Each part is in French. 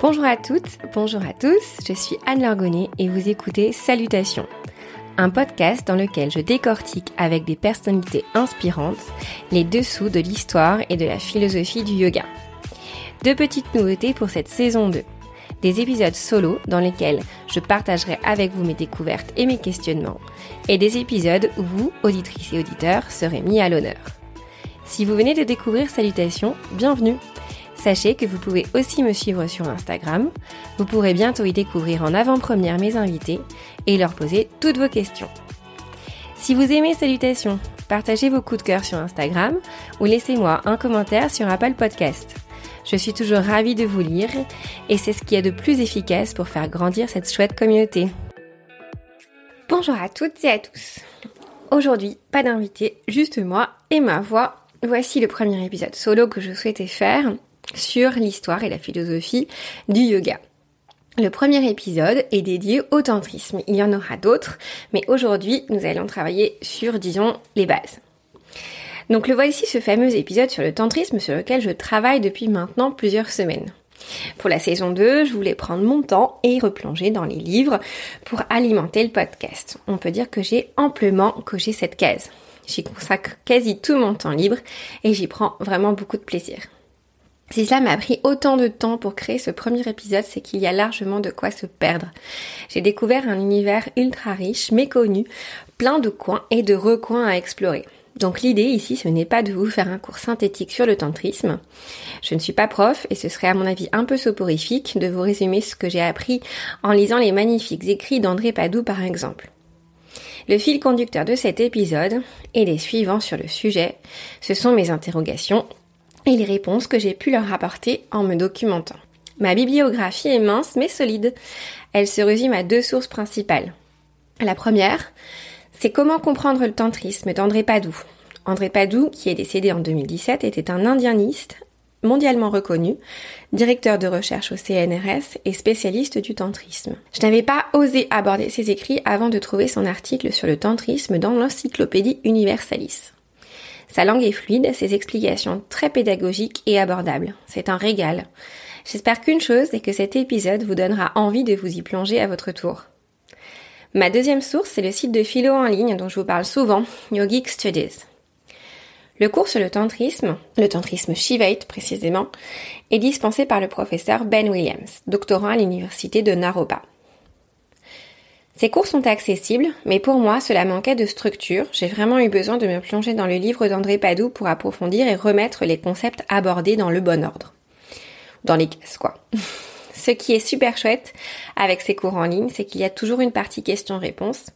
Bonjour à toutes, bonjour à tous, je suis Anne Lorgonnet et vous écoutez Salutations, un podcast dans lequel je décortique avec des personnalités inspirantes les dessous de l'histoire et de la philosophie du yoga. Deux petites nouveautés pour cette saison 2. Des épisodes solo dans lesquels je partagerai avec vous mes découvertes et mes questionnements, et des épisodes où vous, auditrices et auditeurs, serez mis à l'honneur. Si vous venez de découvrir Salutations, bienvenue Sachez que vous pouvez aussi me suivre sur Instagram. Vous pourrez bientôt y découvrir en avant-première mes invités et leur poser toutes vos questions. Si vous aimez Salutations, partagez vos coups de cœur sur Instagram ou laissez-moi un commentaire sur Apple Podcast. Je suis toujours ravie de vous lire et c'est ce qui est de plus efficace pour faire grandir cette chouette communauté. Bonjour à toutes et à tous. Aujourd'hui, pas d'invité, juste moi et ma voix. Voici le premier épisode solo que je souhaitais faire sur l'histoire et la philosophie du yoga. Le premier épisode est dédié au tantrisme. Il y en aura d'autres, mais aujourd'hui, nous allons travailler sur, disons, les bases. Donc le voici ce fameux épisode sur le tantrisme sur lequel je travaille depuis maintenant plusieurs semaines. Pour la saison 2, je voulais prendre mon temps et replonger dans les livres pour alimenter le podcast. On peut dire que j'ai amplement coché cette case. J'y consacre quasi tout mon temps libre et j'y prends vraiment beaucoup de plaisir. Si cela m'a pris autant de temps pour créer ce premier épisode, c'est qu'il y a largement de quoi se perdre. J'ai découvert un univers ultra riche, méconnu, plein de coins et de recoins à explorer. Donc l'idée ici, ce n'est pas de vous faire un cours synthétique sur le tantrisme. Je ne suis pas prof et ce serait à mon avis un peu soporifique de vous résumer ce que j'ai appris en lisant les magnifiques écrits d'André Padoue par exemple. Le fil conducteur de cet épisode et les suivants sur le sujet, ce sont mes interrogations et les réponses que j'ai pu leur apporter en me documentant. Ma bibliographie est mince mais solide. Elle se résume à deux sources principales. La première, c'est comment comprendre le tantrisme d'André Padoue. André Padoue, qui est décédé en 2017, était un indianiste mondialement reconnu, directeur de recherche au CNRS et spécialiste du tantrisme. Je n'avais pas osé aborder ses écrits avant de trouver son article sur le tantrisme dans l'encyclopédie Universalis. Sa langue est fluide, ses explications très pédagogiques et abordables. C'est un régal. J'espère qu'une chose est que cet épisode vous donnera envie de vous y plonger à votre tour. Ma deuxième source, c'est le site de philo en ligne dont je vous parle souvent, Yogic Studies. Le cours sur le tantrisme, le tantrisme Shivite précisément, est dispensé par le professeur Ben Williams, doctorant à l'université de Naropa. Ces cours sont accessibles, mais pour moi, cela manquait de structure. J'ai vraiment eu besoin de me plonger dans le livre d'André Padoue pour approfondir et remettre les concepts abordés dans le bon ordre. Dans les cases, quoi. Ce qui est super chouette avec ces cours en ligne, c'est qu'il y a toujours une partie questions-réponses.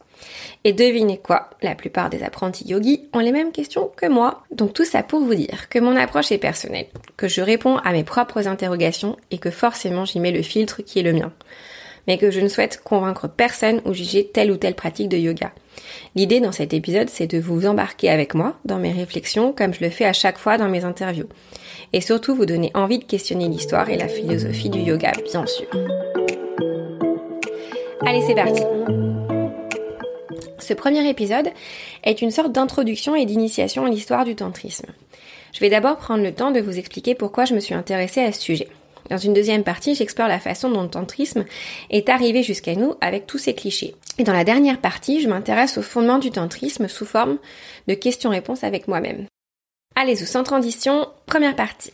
Et devinez quoi, la plupart des apprentis yogis ont les mêmes questions que moi. Donc tout ça pour vous dire que mon approche est personnelle, que je réponds à mes propres interrogations et que forcément j'y mets le filtre qui est le mien mais que je ne souhaite convaincre personne ou juger telle ou telle pratique de yoga. L'idée dans cet épisode, c'est de vous embarquer avec moi dans mes réflexions comme je le fais à chaque fois dans mes interviews. Et surtout vous donner envie de questionner l'histoire et la philosophie du yoga, bien sûr. Allez, c'est parti. Ce premier épisode est une sorte d'introduction et d'initiation à l'histoire du tantrisme. Je vais d'abord prendre le temps de vous expliquer pourquoi je me suis intéressée à ce sujet. Dans une deuxième partie, j'explore la façon dont le tantrisme est arrivé jusqu'à nous avec tous ses clichés. Et dans la dernière partie, je m'intéresse au fondement du tantrisme sous forme de questions-réponses avec moi-même. Allez, sans transition, première partie.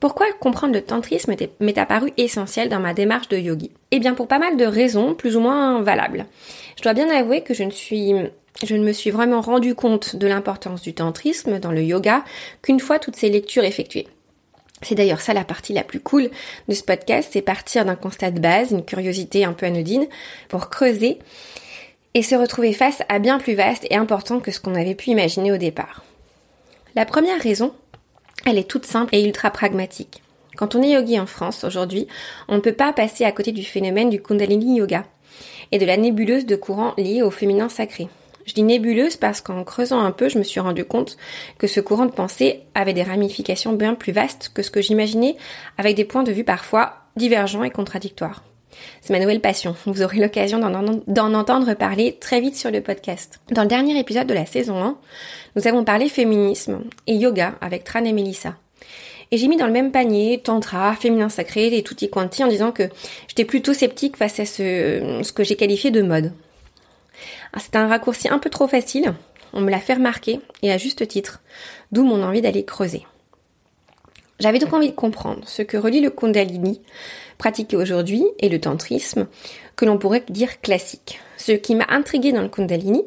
Pourquoi comprendre le tantrisme m'est apparu essentiel dans ma démarche de yogi? Eh bien pour pas mal de raisons plus ou moins valables. Je dois bien avouer que je ne je ne me suis vraiment rendu compte de l'importance du tantrisme dans le yoga qu'une fois toutes ces lectures effectuées. C'est d'ailleurs ça la partie la plus cool de ce podcast, c'est partir d'un constat de base, une curiosité un peu anodine, pour creuser et se retrouver face à bien plus vaste et important que ce qu'on avait pu imaginer au départ. La première raison, elle est toute simple et ultra pragmatique. Quand on est yogi en France aujourd'hui, on ne peut pas passer à côté du phénomène du Kundalini Yoga et de la nébuleuse de courant liée au féminin sacré. Je dis nébuleuse parce qu'en creusant un peu, je me suis rendu compte que ce courant de pensée avait des ramifications bien plus vastes que ce que j'imaginais, avec des points de vue parfois divergents et contradictoires. C'est ma nouvelle passion. Vous aurez l'occasion d'en entendre parler très vite sur le podcast. Dans le dernier épisode de la saison 1, nous avons parlé féminisme et yoga avec Tran et Melissa. Et j'ai mis dans le même panier tantra, féminin sacré et tutti quanti en disant que j'étais plutôt sceptique face à ce, ce que j'ai qualifié de mode. Ah, c'est un raccourci un peu trop facile, on me l'a fait remarquer et à juste titre, d'où mon envie d'aller creuser. J'avais donc envie de comprendre ce que relie le Kundalini, pratiqué aujourd'hui, et le tantrisme, que l'on pourrait dire classique. Ce qui m'a intrigué dans le Kundalini,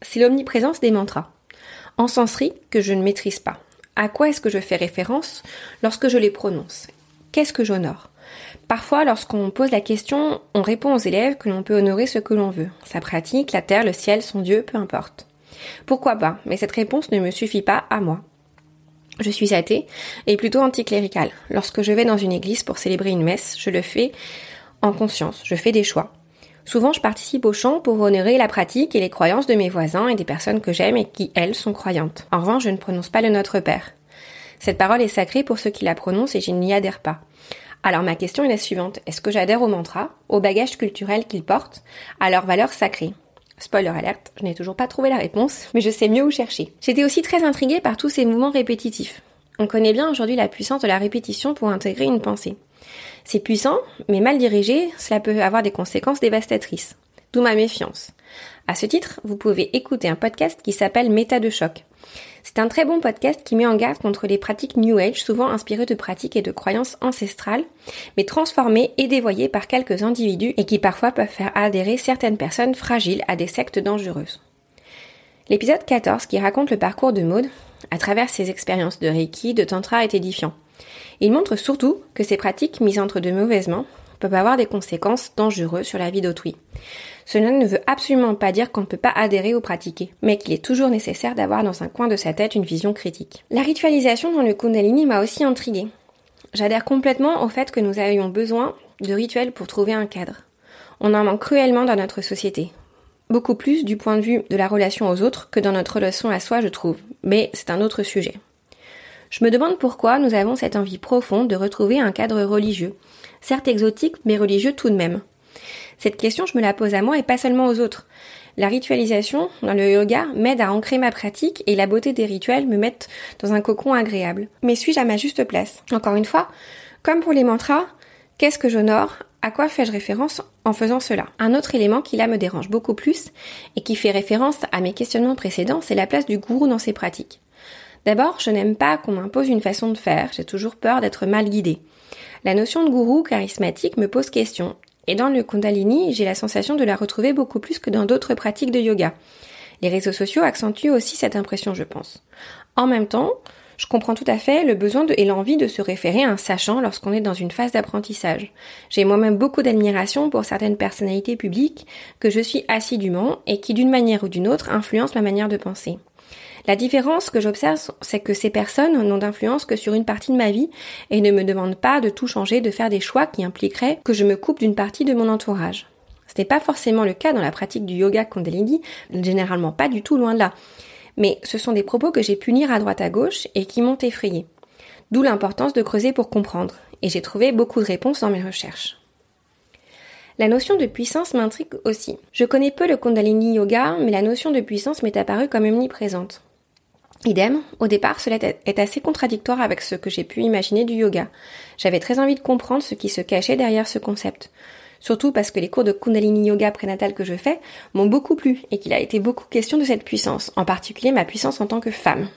c'est l'omniprésence des mantras, en senserie que je ne maîtrise pas. À quoi est-ce que je fais référence lorsque je les prononce? Qu'est-ce que j'honore? Parfois, lorsqu'on pose la question, on répond aux élèves que l'on peut honorer ce que l'on veut. Sa pratique, la terre, le ciel, son Dieu, peu importe. Pourquoi pas? Mais cette réponse ne me suffit pas à moi. Je suis athée et plutôt anticléricale. Lorsque je vais dans une église pour célébrer une messe, je le fais en conscience, je fais des choix. Souvent, je participe au chant pour honorer la pratique et les croyances de mes voisins et des personnes que j'aime et qui, elles, sont croyantes. En revanche, je ne prononce pas le Notre Père. Cette parole est sacrée pour ceux qui la prononcent et je n'y adhère pas. Alors ma question est la suivante. Est-ce que j'adhère au mantra, au bagage culturel qu'ils portent, à leurs valeurs sacrées Spoiler alerte, je n'ai toujours pas trouvé la réponse, mais je sais mieux où chercher. J'étais aussi très intriguée par tous ces mouvements répétitifs. On connaît bien aujourd'hui la puissance de la répétition pour intégrer une pensée. C'est puissant, mais mal dirigé, cela peut avoir des conséquences dévastatrices. D'où ma méfiance. À ce titre, vous pouvez écouter un podcast qui s'appelle Méta de choc. C'est un très bon podcast qui met en garde contre les pratiques New Age, souvent inspirées de pratiques et de croyances ancestrales, mais transformées et dévoyées par quelques individus et qui parfois peuvent faire adhérer certaines personnes fragiles à des sectes dangereuses. L'épisode 14, qui raconte le parcours de Maud, à travers ses expériences de Reiki, de Tantra, est édifiant. Il montre surtout que ces pratiques mises entre de mauvaises mains peuvent avoir des conséquences dangereuses sur la vie d'autrui. Cela ne veut absolument pas dire qu'on ne peut pas adhérer ou pratiquer, mais qu'il est toujours nécessaire d'avoir dans un coin de sa tête une vision critique. La ritualisation dans le Kundalini m'a aussi intriguée. J'adhère complètement au fait que nous avions besoin de rituels pour trouver un cadre. On en manque cruellement dans notre société. Beaucoup plus du point de vue de la relation aux autres que dans notre relation à soi, je trouve. Mais c'est un autre sujet. Je me demande pourquoi nous avons cette envie profonde de retrouver un cadre religieux, certes exotique, mais religieux tout de même. Cette question, je me la pose à moi et pas seulement aux autres. La ritualisation dans le yoga m'aide à ancrer ma pratique et la beauté des rituels me met dans un cocon agréable. Mais suis-je à ma juste place? Encore une fois, comme pour les mantras, qu'est-ce que j'honore? À quoi fais-je référence en faisant cela? Un autre élément qui là me dérange beaucoup plus et qui fait référence à mes questionnements précédents, c'est la place du gourou dans ses pratiques. D'abord, je n'aime pas qu'on m'impose une façon de faire, j'ai toujours peur d'être mal guidée. La notion de gourou charismatique me pose question et dans le Kundalini, j'ai la sensation de la retrouver beaucoup plus que dans d'autres pratiques de yoga. Les réseaux sociaux accentuent aussi cette impression, je pense. En même temps, je comprends tout à fait le besoin et l'envie de se référer à un sachant lorsqu'on est dans une phase d'apprentissage. J'ai moi-même beaucoup d'admiration pour certaines personnalités publiques que je suis assidûment et qui d'une manière ou d'une autre influencent ma manière de penser. La différence que j'observe, c'est que ces personnes n'ont d'influence que sur une partie de ma vie et ne me demandent pas de tout changer, de faire des choix qui impliqueraient que je me coupe d'une partie de mon entourage. Ce n'est pas forcément le cas dans la pratique du yoga Kundalini, généralement pas du tout loin de là. Mais ce sont des propos que j'ai pu lire à droite à gauche et qui m'ont effrayé. D'où l'importance de creuser pour comprendre. Et j'ai trouvé beaucoup de réponses dans mes recherches. La notion de puissance m'intrigue aussi. Je connais peu le Kundalini Yoga, mais la notion de puissance m'est apparue comme omniprésente. Idem, au départ, cela est assez contradictoire avec ce que j'ai pu imaginer du yoga. J'avais très envie de comprendre ce qui se cachait derrière ce concept. Surtout parce que les cours de Kundalini Yoga prénatal que je fais m'ont beaucoup plu et qu'il a été beaucoup question de cette puissance, en particulier ma puissance en tant que femme.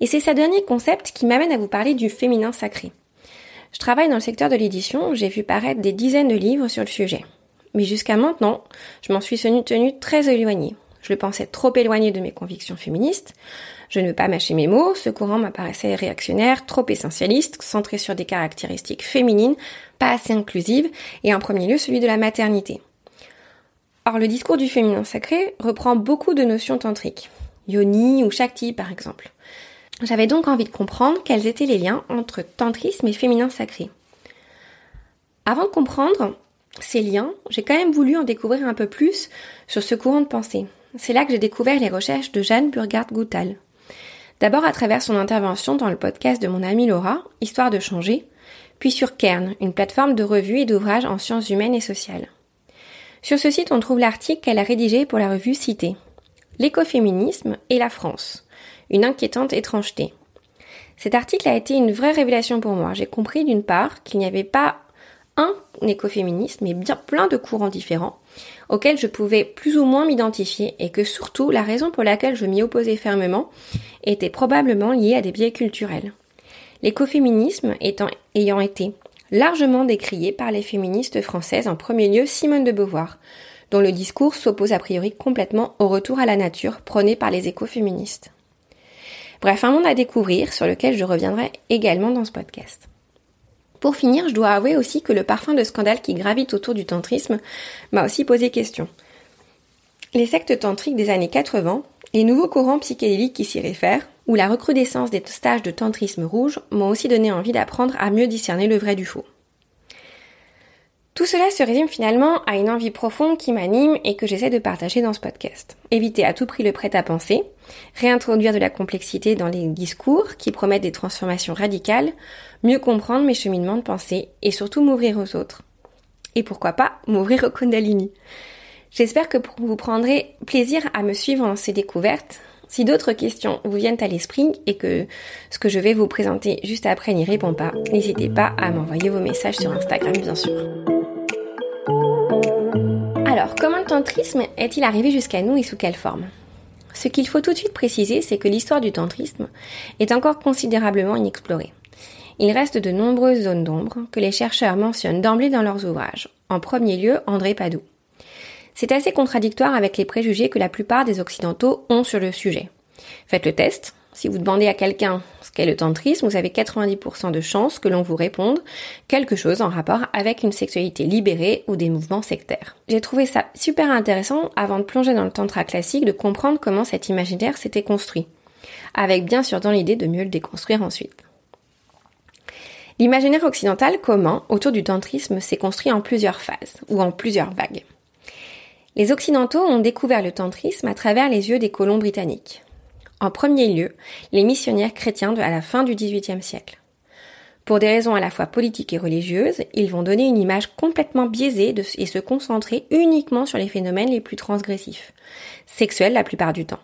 Et c'est ce dernier concept qui m'amène à vous parler du féminin sacré. Je travaille dans le secteur de l'édition, j'ai vu paraître des dizaines de livres sur le sujet. Mais jusqu'à maintenant, je m'en suis tenue très éloignée. Je le pensais trop éloigné de mes convictions féministes. Je ne veux pas mâcher mes mots, ce courant m'apparaissait réactionnaire, trop essentialiste, centré sur des caractéristiques féminines, pas assez inclusives, et en premier lieu celui de la maternité. Or, le discours du féminin sacré reprend beaucoup de notions tantriques. Yoni ou Shakti, par exemple. J'avais donc envie de comprendre quels étaient les liens entre tantrisme et féminin sacré. Avant de comprendre ces liens, j'ai quand même voulu en découvrir un peu plus sur ce courant de pensée. C'est là que j'ai découvert les recherches de Jeanne Burgard-Goutal. D'abord à travers son intervention dans le podcast de mon amie Laura, Histoire de changer, puis sur Kern, une plateforme de revues et d'ouvrages en sciences humaines et sociales. Sur ce site, on trouve l'article qu'elle a rédigé pour la revue Cité. L'écoféminisme et la France. Une inquiétante étrangeté. Cet article a été une vraie révélation pour moi. J'ai compris d'une part qu'il n'y avait pas un écoféminisme, mais bien plein de courants différents auxquels je pouvais plus ou moins m'identifier et que surtout la raison pour laquelle je m'y opposais fermement était probablement liée à des biais culturels. L'écoféminisme étant, ayant été largement décrié par les féministes françaises, en premier lieu Simone de Beauvoir, dont le discours s'oppose a priori complètement au retour à la nature prôné par les écoféministes. Bref, un monde à découvrir sur lequel je reviendrai également dans ce podcast. Pour finir, je dois avouer aussi que le parfum de scandale qui gravite autour du tantrisme m'a aussi posé question. Les sectes tantriques des années 80, les nouveaux courants psychédéliques qui s'y réfèrent, ou la recrudescence des stages de tantrisme rouge m'ont aussi donné envie d'apprendre à mieux discerner le vrai du faux. Tout cela se résume finalement à une envie profonde qui m'anime et que j'essaie de partager dans ce podcast. Éviter à tout prix le prêt-à-penser, réintroduire de la complexité dans les discours qui promettent des transformations radicales, mieux comprendre mes cheminements de pensée et surtout m'ouvrir aux autres. Et pourquoi pas m'ouvrir au Kundalini. J'espère que vous prendrez plaisir à me suivre dans ces découvertes. Si d'autres questions vous viennent à l'esprit et que ce que je vais vous présenter juste après n'y répond pas, n'hésitez pas à m'envoyer vos messages sur Instagram bien sûr. Alors, comment le tantrisme est-il arrivé jusqu'à nous et sous quelle forme? Ce qu'il faut tout de suite préciser, c'est que l'histoire du tantrisme est encore considérablement inexplorée. Il reste de nombreuses zones d'ombre que les chercheurs mentionnent d'emblée dans leurs ouvrages. En premier lieu, André Padoue. C'est assez contradictoire avec les préjugés que la plupart des Occidentaux ont sur le sujet. Faites le test, si vous demandez à quelqu'un ce qu'est le tantrisme, vous avez 90% de chances que l'on vous réponde quelque chose en rapport avec une sexualité libérée ou des mouvements sectaires. J'ai trouvé ça super intéressant avant de plonger dans le tantra classique de comprendre comment cet imaginaire s'était construit. Avec bien sûr dans l'idée de mieux le déconstruire ensuite. L'imaginaire occidental commun autour du tantrisme s'est construit en plusieurs phases ou en plusieurs vagues. Les occidentaux ont découvert le tantrisme à travers les yeux des colons britanniques. En premier lieu, les missionnaires chrétiens à la fin du XVIIIe siècle. Pour des raisons à la fois politiques et religieuses, ils vont donner une image complètement biaisée et se concentrer uniquement sur les phénomènes les plus transgressifs, sexuels la plupart du temps.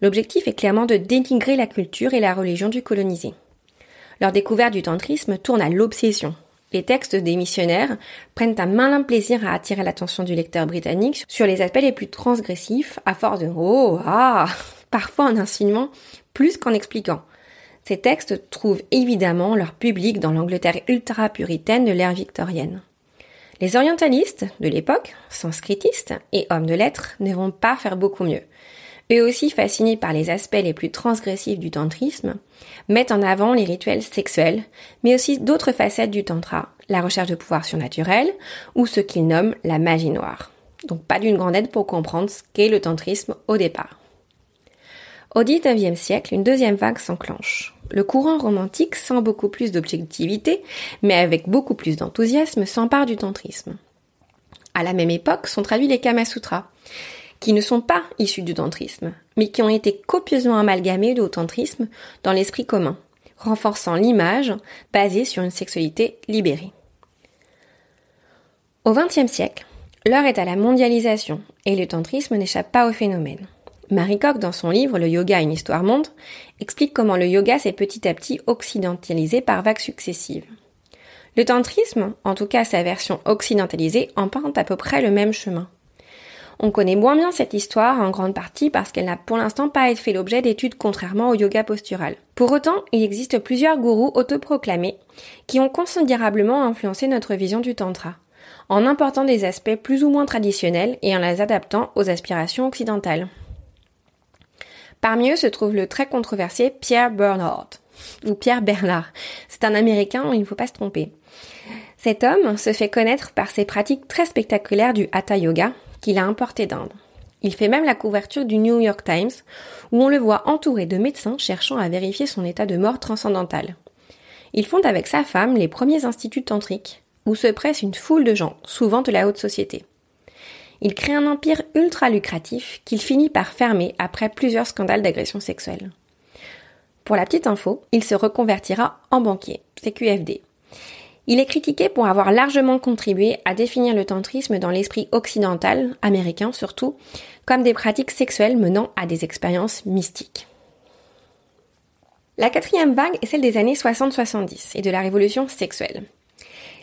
L'objectif est clairement de dénigrer la culture et la religion du colonisé. Leur découverte du tantrisme tourne à l'obsession. Les textes des missionnaires prennent un malin plaisir à attirer l'attention du lecteur britannique sur les aspects les plus transgressifs, à force de oh ah parfois en insinuant plus qu'en expliquant. Ces textes trouvent évidemment leur public dans l'Angleterre ultra-puritaine de l'ère victorienne. Les orientalistes de l'époque, sanskritistes et hommes de lettres, ne vont pas faire beaucoup mieux. Eux aussi fascinés par les aspects les plus transgressifs du tantrisme, mettent en avant les rituels sexuels, mais aussi d'autres facettes du tantra, la recherche de pouvoir surnaturel ou ce qu'ils nomment la magie noire. Donc pas d'une grande aide pour comprendre ce qu'est le tantrisme au départ. Au XIXe siècle, une deuxième vague s'enclenche. Le courant romantique, sans beaucoup plus d'objectivité, mais avec beaucoup plus d'enthousiasme, s'empare du tantrisme. À la même époque sont traduits les Kama Sutras, qui ne sont pas issus du tantrisme, mais qui ont été copieusement amalgamés au tantrisme dans l'esprit commun, renforçant l'image basée sur une sexualité libérée. Au XXe siècle, l'heure est à la mondialisation et le tantrisme n'échappe pas au phénomène. Marie Koch, dans son livre Le yoga, une histoire monde, explique comment le yoga s'est petit à petit occidentalisé par vagues successives. Le tantrisme, en tout cas sa version occidentalisée, emprunte à peu près le même chemin. On connaît moins bien cette histoire en grande partie parce qu'elle n'a pour l'instant pas fait l'objet d'études contrairement au yoga postural. Pour autant, il existe plusieurs gourous autoproclamés qui ont considérablement influencé notre vision du tantra, en important des aspects plus ou moins traditionnels et en les adaptant aux aspirations occidentales. Parmi eux se trouve le très controversé Pierre Bernard, ou Pierre Bernard. C'est un Américain, il ne faut pas se tromper. Cet homme se fait connaître par ses pratiques très spectaculaires du Hatha Yoga qu'il a importé d'Inde. Il fait même la couverture du New York Times, où on le voit entouré de médecins cherchant à vérifier son état de mort transcendantal. Il fonde avec sa femme les premiers instituts tantriques, où se presse une foule de gens, souvent de la haute société il crée un empire ultra lucratif qu'il finit par fermer après plusieurs scandales d'agression sexuelle. Pour la petite info, il se reconvertira en banquier, CQFD. Il est critiqué pour avoir largement contribué à définir le tantrisme dans l'esprit occidental, américain surtout, comme des pratiques sexuelles menant à des expériences mystiques. La quatrième vague est celle des années 60-70 et de la révolution sexuelle.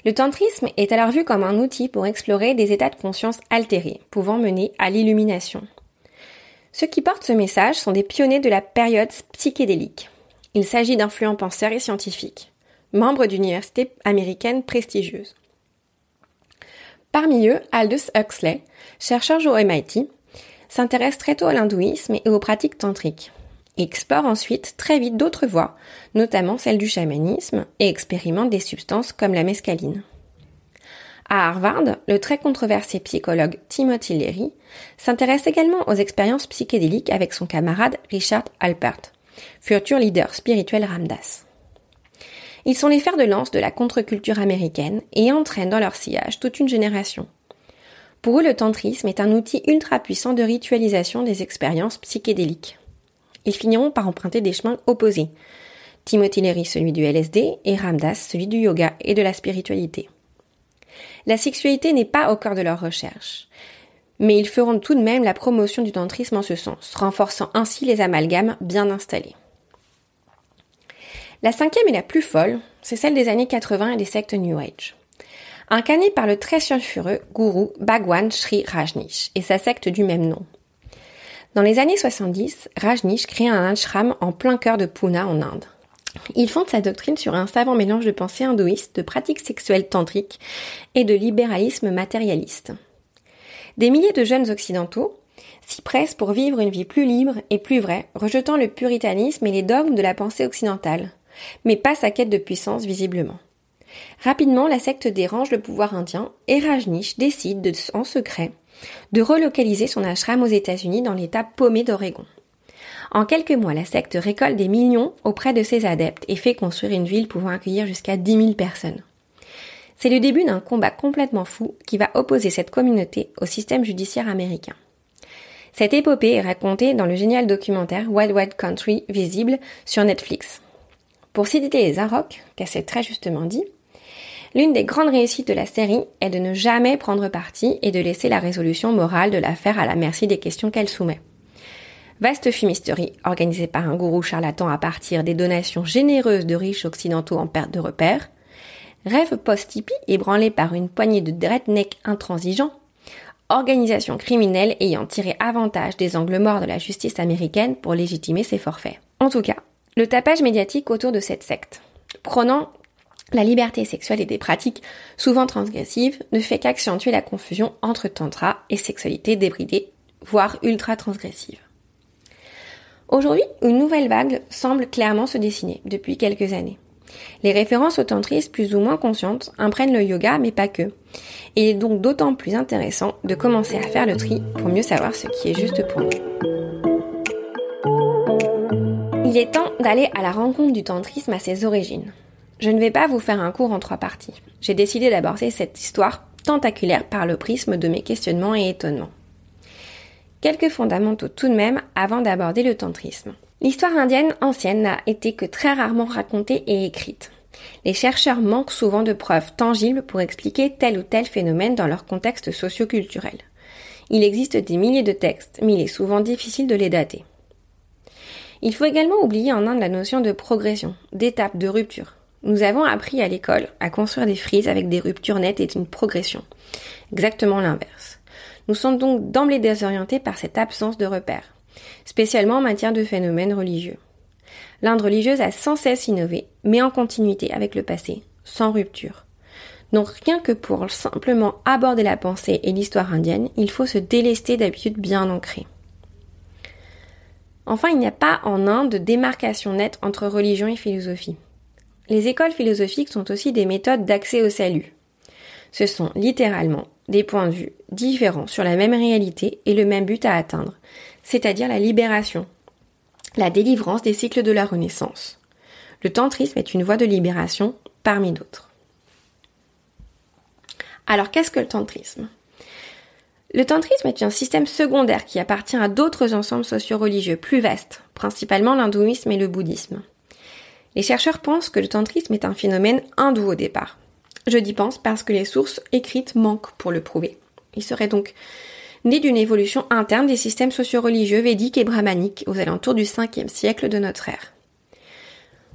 Le tantrisme est alors vu comme un outil pour explorer des états de conscience altérés, pouvant mener à l'illumination. Ceux qui portent ce message sont des pionniers de la période psychédélique. Il s'agit d'influents penseurs et scientifiques, membres d'universités américaines prestigieuses. Parmi eux, Aldous Huxley, chercheur au MIT, s'intéresse très tôt à l'hindouisme et aux pratiques tantriques et explore ensuite très vite d'autres voies, notamment celle du chamanisme, et expérimente des substances comme la mescaline. À Harvard, le très controversé psychologue Timothy Leary s'intéresse également aux expériences psychédéliques avec son camarade Richard Alpert, futur leader spirituel Ramdas. Ils sont les fers de lance de la contre-culture américaine et entraînent dans leur sillage toute une génération. Pour eux, le tantrisme est un outil ultra puissant de ritualisation des expériences psychédéliques ils finiront par emprunter des chemins opposés. Timothy Leary celui du LSD et Ramdas celui du yoga et de la spiritualité. La sexualité n'est pas au cœur de leur recherche, mais ils feront tout de même la promotion du tantrisme en ce sens, renforçant ainsi les amalgames bien installés. La cinquième et la plus folle, c'est celle des années 80 et des sectes New Age. Incarnée par le très sulfureux gourou Bhagwan Sri Rajneesh et sa secte du même nom. Dans les années 70, Rajneesh crée un ashram en plein cœur de Pune en Inde. Il fonde sa doctrine sur un savant mélange de pensée hindouiste, de pratiques sexuelles tantriques et de libéralisme matérialiste. Des milliers de jeunes occidentaux s'y pressent pour vivre une vie plus libre et plus vraie, rejetant le puritanisme et les dogmes de la pensée occidentale, mais pas sa quête de puissance visiblement. Rapidement, la secte dérange le pouvoir indien et Rajneesh décide de, en secret de relocaliser son ashram aux États-Unis dans l'État paumé d'Oregon. En quelques mois, la secte récolte des millions auprès de ses adeptes et fait construire une ville pouvant accueillir jusqu'à 10 000 personnes. C'est le début d'un combat complètement fou qui va opposer cette communauté au système judiciaire américain. Cette épopée est racontée dans le génial documentaire Wild Wild Country visible sur Netflix. Pour citer les Arocs, c'est très justement dit, L'une des grandes réussites de la série est de ne jamais prendre parti et de laisser la résolution morale de l'affaire à la merci des questions qu'elle soumet. Vaste fumisterie organisée par un gourou charlatan à partir des donations généreuses de riches occidentaux en perte de repères, rêve post-hippie ébranlé par une poignée de dreadnecks intransigeants, organisation criminelle ayant tiré avantage des angles morts de la justice américaine pour légitimer ses forfaits. En tout cas, le tapage médiatique autour de cette secte, prenant la liberté sexuelle et des pratiques souvent transgressives ne fait qu'accentuer la confusion entre tantra et sexualité débridée, voire ultra transgressive. Aujourd'hui, une nouvelle vague semble clairement se dessiner depuis quelques années. Les références au tantrisme plus ou moins conscientes imprègnent le yoga, mais pas que. Et il est donc d'autant plus intéressant de commencer à faire le tri pour mieux savoir ce qui est juste pour nous. Il est temps d'aller à la rencontre du tantrisme à ses origines. Je ne vais pas vous faire un cours en trois parties. J'ai décidé d'aborder cette histoire tentaculaire par le prisme de mes questionnements et étonnements. Quelques fondamentaux tout de même avant d'aborder le tantrisme. L'histoire indienne ancienne n'a été que très rarement racontée et écrite. Les chercheurs manquent souvent de preuves tangibles pour expliquer tel ou tel phénomène dans leur contexte socioculturel. Il existe des milliers de textes, mais il est souvent difficile de les dater. Il faut également oublier en Inde la notion de progression, d'étape, de rupture. Nous avons appris à l'école à construire des frises avec des ruptures nettes et une progression. Exactement l'inverse. Nous sommes donc d'emblée désorientés par cette absence de repères, spécialement en matière de phénomènes religieux. L'Inde religieuse a sans cesse innové, mais en continuité avec le passé, sans rupture. Donc rien que pour simplement aborder la pensée et l'histoire indienne, il faut se délester d'habitudes bien ancrées. Enfin, il n'y a pas en Inde de démarcation nette entre religion et philosophie. Les écoles philosophiques sont aussi des méthodes d'accès au salut. Ce sont littéralement des points de vue différents sur la même réalité et le même but à atteindre, c'est-à-dire la libération, la délivrance des cycles de la Renaissance. Le tantrisme est une voie de libération parmi d'autres. Alors qu'est-ce que le tantrisme? Le tantrisme est un système secondaire qui appartient à d'autres ensembles socio-religieux plus vastes, principalement l'hindouisme et le bouddhisme. Les chercheurs pensent que le tantrisme est un phénomène hindou au départ. Je dis pense parce que les sources écrites manquent pour le prouver. Il serait donc né d'une évolution interne des systèmes socio-religieux védiques et brahmaniques aux alentours du 5e siècle de notre ère.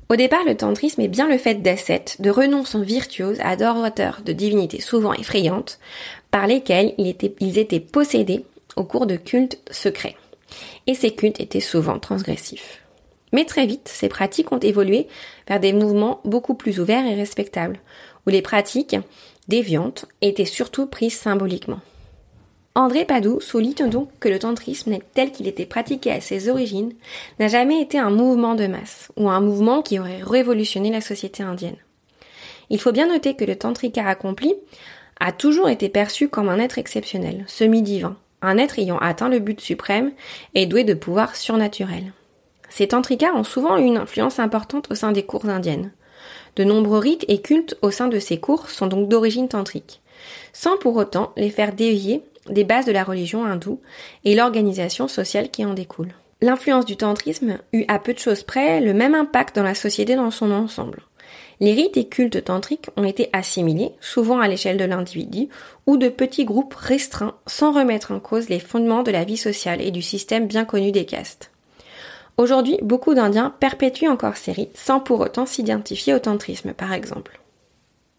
Au départ, le tantrisme est bien le fait d'ascètes, de renonçants virtuoses, adorateurs de divinités souvent effrayantes, par lesquelles ils étaient possédés au cours de cultes secrets. Et ces cultes étaient souvent transgressifs. Mais très vite, ces pratiques ont évolué vers des mouvements beaucoup plus ouverts et respectables, où les pratiques déviantes étaient surtout prises symboliquement. André Padoue souligne donc que le tantrisme tel qu'il était pratiqué à ses origines n'a jamais été un mouvement de masse ou un mouvement qui aurait révolutionné la société indienne. Il faut bien noter que le tantrika accompli a toujours été perçu comme un être exceptionnel, semi-divin, un être ayant atteint le but suprême et doué de pouvoirs surnaturels. Ces tantrikas ont souvent eu une influence importante au sein des cours indiennes. De nombreux rites et cultes au sein de ces cours sont donc d'origine tantrique, sans pour autant les faire dévier des bases de la religion hindoue et l'organisation sociale qui en découle. L'influence du tantrisme eut à peu de choses près le même impact dans la société dans son ensemble. Les rites et cultes tantriques ont été assimilés, souvent à l'échelle de l'individu, ou de petits groupes restreints, sans remettre en cause les fondements de la vie sociale et du système bien connu des castes. Aujourd'hui, beaucoup d'Indiens perpétuent encore ces rites, sans pour autant s'identifier au tantrisme, par exemple.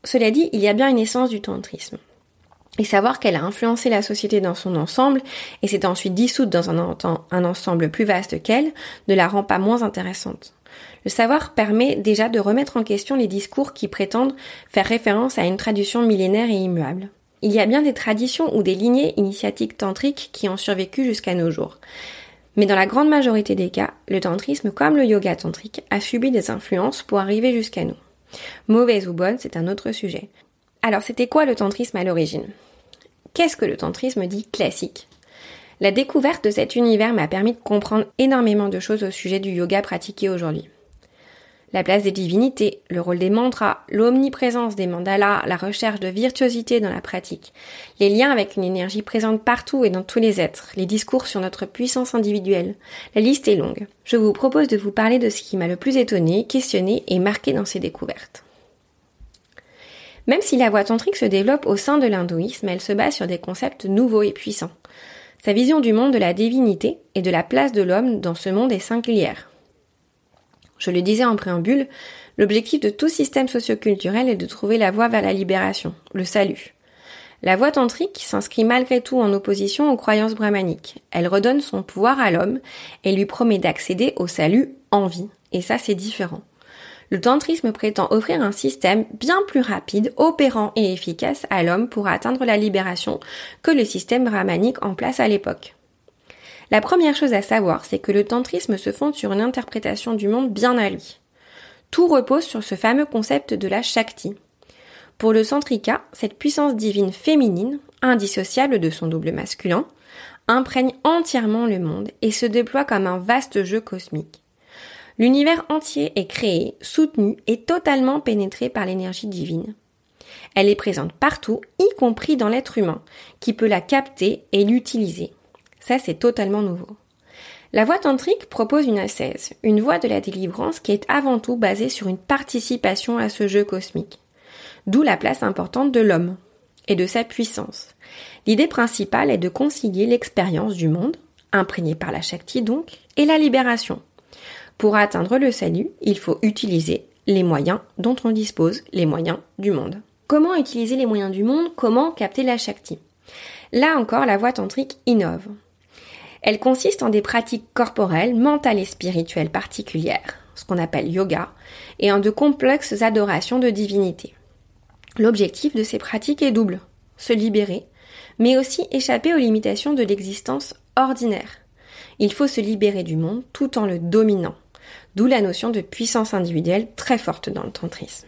Cela dit, il y a bien une essence du tantrisme et savoir qu'elle a influencé la société dans son ensemble et s'est ensuite dissoute dans un, ensemble plus vaste qu'elle ne la rend pas moins intéressante. Le savoir permet déjà de remettre en question les discours qui prétendent faire référence à une tradition millénaire et immuable. Il y a bien des traditions ou des lignées initiatiques tantriques qui ont survécu jusqu'à nos jours. Mais dans la grande majorité des cas, le tantrisme comme le yoga tantrique a subi des influences pour arriver jusqu'à nous. Mauvaise ou bonne, c'est un autre sujet. Alors c'était quoi le tantrisme à l'origine? Qu'est-ce que le tantrisme dit classique? La découverte de cet univers m'a permis de comprendre énormément de choses au sujet du yoga pratiqué aujourd'hui. La place des divinités, le rôle des mantras, l'omniprésence des mandalas, la recherche de virtuosité dans la pratique, les liens avec une énergie présente partout et dans tous les êtres, les discours sur notre puissance individuelle. La liste est longue. Je vous propose de vous parler de ce qui m'a le plus étonné, questionné et marqué dans ces découvertes. Même si la voie tantrique se développe au sein de l'hindouisme, elle se base sur des concepts nouveaux et puissants. Sa vision du monde de la divinité et de la place de l'homme dans ce monde est singulière. Je le disais en préambule, l'objectif de tout système socioculturel est de trouver la voie vers la libération, le salut. La voie tantrique s'inscrit malgré tout en opposition aux croyances brahmaniques. Elle redonne son pouvoir à l'homme et lui promet d'accéder au salut en vie. Et ça, c'est différent. Le tantrisme prétend offrir un système bien plus rapide, opérant et efficace à l'homme pour atteindre la libération que le système brahmanique en place à l'époque. La première chose à savoir, c'est que le tantrisme se fonde sur une interprétation du monde bien à lui. Tout repose sur ce fameux concept de la Shakti. Pour le Santrika, cette puissance divine féminine, indissociable de son double masculin, imprègne entièrement le monde et se déploie comme un vaste jeu cosmique. L'univers entier est créé, soutenu et totalement pénétré par l'énergie divine. Elle est présente partout, y compris dans l'être humain, qui peut la capter et l'utiliser. Ça, c'est totalement nouveau. La voie tantrique propose une ascèse, une voie de la délivrance qui est avant tout basée sur une participation à ce jeu cosmique. D'où la place importante de l'homme et de sa puissance. L'idée principale est de concilier l'expérience du monde, imprégnée par la Shakti donc, et la libération, pour atteindre le salut, il faut utiliser les moyens dont on dispose, les moyens du monde. Comment utiliser les moyens du monde? Comment capter la Shakti? Là encore, la voie tantrique innove. Elle consiste en des pratiques corporelles, mentales et spirituelles particulières, ce qu'on appelle yoga, et en de complexes adorations de divinités. L'objectif de ces pratiques est double, se libérer, mais aussi échapper aux limitations de l'existence ordinaire. Il faut se libérer du monde tout en le dominant d'où la notion de puissance individuelle très forte dans le tantrisme.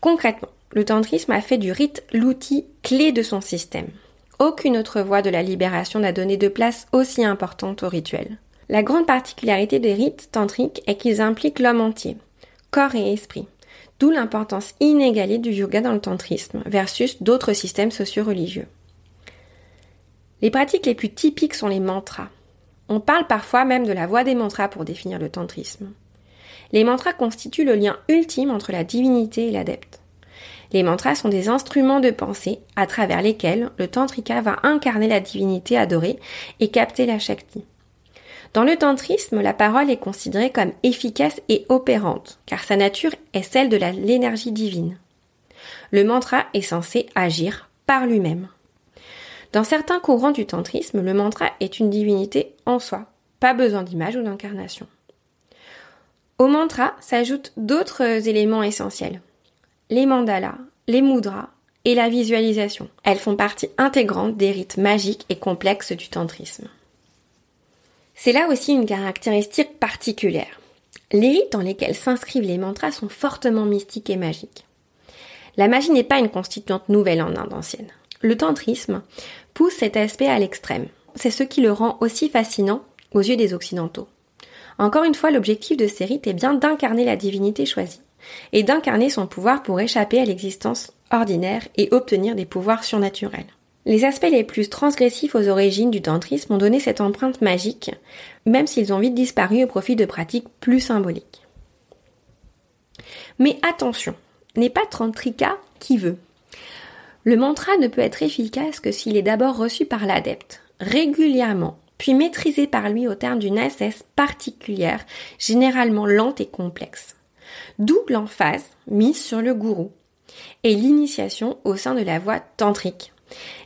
Concrètement, le tantrisme a fait du rite l'outil clé de son système. Aucune autre voie de la libération n'a donné de place aussi importante au rituel. La grande particularité des rites tantriques est qu'ils impliquent l'homme entier, corps et esprit, d'où l'importance inégalée du yoga dans le tantrisme versus d'autres systèmes socio-religieux. Les pratiques les plus typiques sont les mantras, on parle parfois même de la voix des mantras pour définir le tantrisme. Les mantras constituent le lien ultime entre la divinité et l'adepte. Les mantras sont des instruments de pensée à travers lesquels le tantrika va incarner la divinité adorée et capter la shakti. Dans le tantrisme, la parole est considérée comme efficace et opérante, car sa nature est celle de l'énergie divine. Le mantra est censé agir par lui-même. Dans certains courants du tantrisme, le mantra est une divinité en soi, pas besoin d'image ou d'incarnation. Au mantra s'ajoutent d'autres éléments essentiels. Les mandalas, les mudras et la visualisation. Elles font partie intégrante des rites magiques et complexes du tantrisme. C'est là aussi une caractéristique particulière. Les rites dans lesquels s'inscrivent les mantras sont fortement mystiques et magiques. La magie n'est pas une constituante nouvelle en Inde ancienne. Le tantrisme pousse cet aspect à l'extrême. C'est ce qui le rend aussi fascinant aux yeux des Occidentaux. Encore une fois, l'objectif de ces rites est bien d'incarner la divinité choisie et d'incarner son pouvoir pour échapper à l'existence ordinaire et obtenir des pouvoirs surnaturels. Les aspects les plus transgressifs aux origines du tantrisme ont donné cette empreinte magique, même s'ils ont vite disparu au profit de pratiques plus symboliques. Mais attention, n'est pas tantrika qui veut. Le mantra ne peut être efficace que s'il est d'abord reçu par l'adepte, régulièrement, puis maîtrisé par lui au terme d'une assesse particulière, généralement lente et complexe. D'où l'emphase mise sur le gourou et l'initiation au sein de la voie tantrique.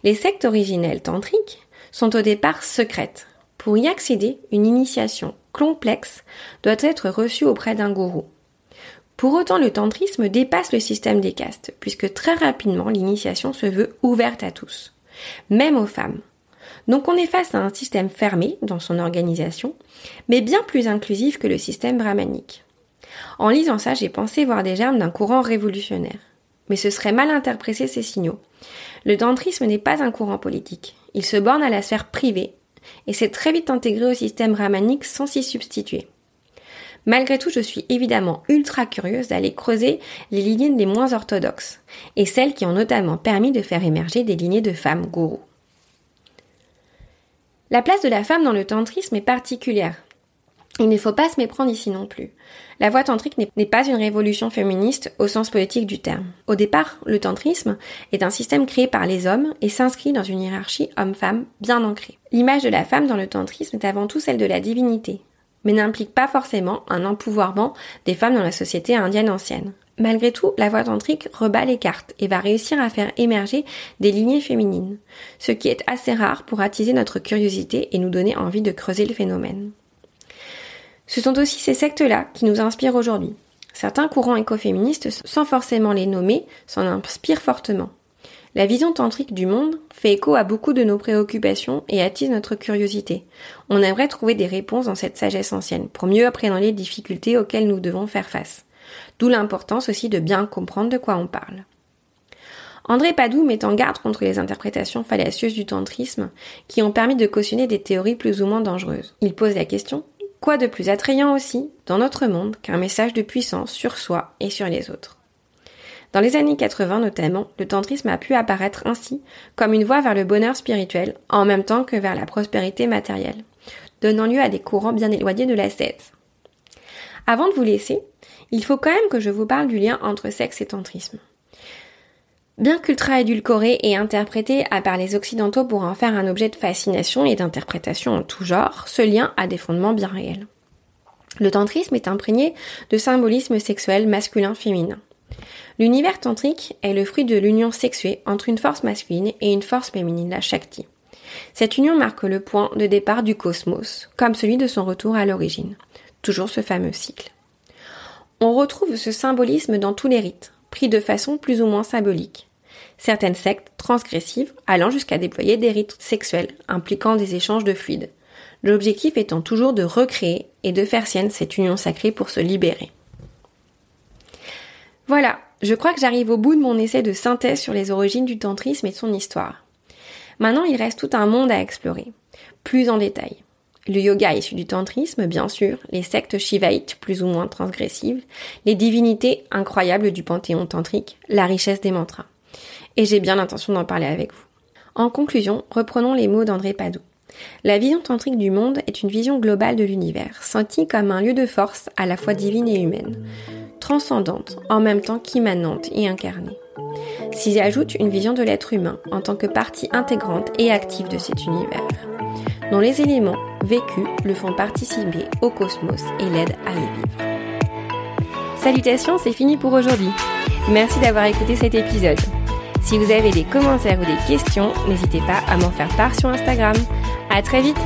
Les sectes originelles tantriques sont au départ secrètes. Pour y accéder, une initiation complexe doit être reçue auprès d'un gourou. Pour autant, le tantrisme dépasse le système des castes, puisque très rapidement l'initiation se veut ouverte à tous, même aux femmes. Donc on est face à un système fermé dans son organisation, mais bien plus inclusif que le système brahmanique. En lisant ça, j'ai pensé voir des germes d'un courant révolutionnaire. Mais ce serait mal interpréter ces signaux. Le tantrisme n'est pas un courant politique. Il se borne à la sphère privée et s'est très vite intégré au système brahmanique sans s'y substituer. Malgré tout, je suis évidemment ultra curieuse d'aller creuser les lignées les moins orthodoxes et celles qui ont notamment permis de faire émerger des lignées de femmes gourous. La place de la femme dans le tantrisme est particulière. Il ne faut pas se méprendre ici non plus. La voie tantrique n'est pas une révolution féministe au sens politique du terme. Au départ, le tantrisme est un système créé par les hommes et s'inscrit dans une hiérarchie homme-femme bien ancrée. L'image de la femme dans le tantrisme est avant tout celle de la divinité, mais n'implique pas forcément un empouvoirment des femmes dans la société indienne ancienne. Malgré tout, la voie tantrique rebat les cartes et va réussir à faire émerger des lignées féminines, ce qui est assez rare pour attiser notre curiosité et nous donner envie de creuser le phénomène. Ce sont aussi ces sectes-là qui nous inspirent aujourd'hui. Certains courants écoféministes, sans forcément les nommer, s'en inspirent fortement. La vision tantrique du monde fait écho à beaucoup de nos préoccupations et attise notre curiosité. On aimerait trouver des réponses dans cette sagesse ancienne pour mieux appréhender les difficultés auxquelles nous devons faire face. D'où l'importance aussi de bien comprendre de quoi on parle. André Padoue met en garde contre les interprétations fallacieuses du tantrisme qui ont permis de cautionner des théories plus ou moins dangereuses. Il pose la question Quoi de plus attrayant aussi, dans notre monde, qu'un message de puissance sur soi et sur les autres? Dans les années 80 notamment, le tantrisme a pu apparaître ainsi comme une voie vers le bonheur spirituel, en même temps que vers la prospérité matérielle, donnant lieu à des courants bien éloignés de la. Avant de vous laisser, il faut quand même que je vous parle du lien entre sexe et tantrisme. Bien qu'ultra édulcoré et interprété à part les occidentaux pour en faire un objet de fascination et d'interprétation en tout genre, ce lien a des fondements bien réels. Le tantrisme est imprégné de symbolisme sexuel masculin-féminin. L'univers tantrique est le fruit de l'union sexuée entre une force masculine et une force féminine, la Shakti. Cette union marque le point de départ du cosmos, comme celui de son retour à l'origine. Toujours ce fameux cycle. On retrouve ce symbolisme dans tous les rites, pris de façon plus ou moins symbolique certaines sectes transgressives allant jusqu'à déployer des rites sexuels impliquant des échanges de fluides, l'objectif étant toujours de recréer et de faire sienne cette union sacrée pour se libérer. Voilà, je crois que j'arrive au bout de mon essai de synthèse sur les origines du tantrisme et de son histoire. Maintenant, il reste tout un monde à explorer, plus en détail. Le yoga issu du tantrisme, bien sûr, les sectes shivaïtes plus ou moins transgressives, les divinités incroyables du panthéon tantrique, la richesse des mantras et j'ai bien l'intention d'en parler avec vous. En conclusion, reprenons les mots d'André Padoue. La vision tantrique du monde est une vision globale de l'univers, sentie comme un lieu de force à la fois divine et humaine, transcendante, en même temps qu'immanente et incarnée. S'y ajoute une vision de l'être humain en tant que partie intégrante et active de cet univers, dont les éléments vécus le font participer au cosmos et l'aident à y vivre. Salutations, c'est fini pour aujourd'hui. Merci d'avoir écouté cet épisode. Si vous avez des commentaires ou des questions, n'hésitez pas à m'en faire part sur Instagram. À très vite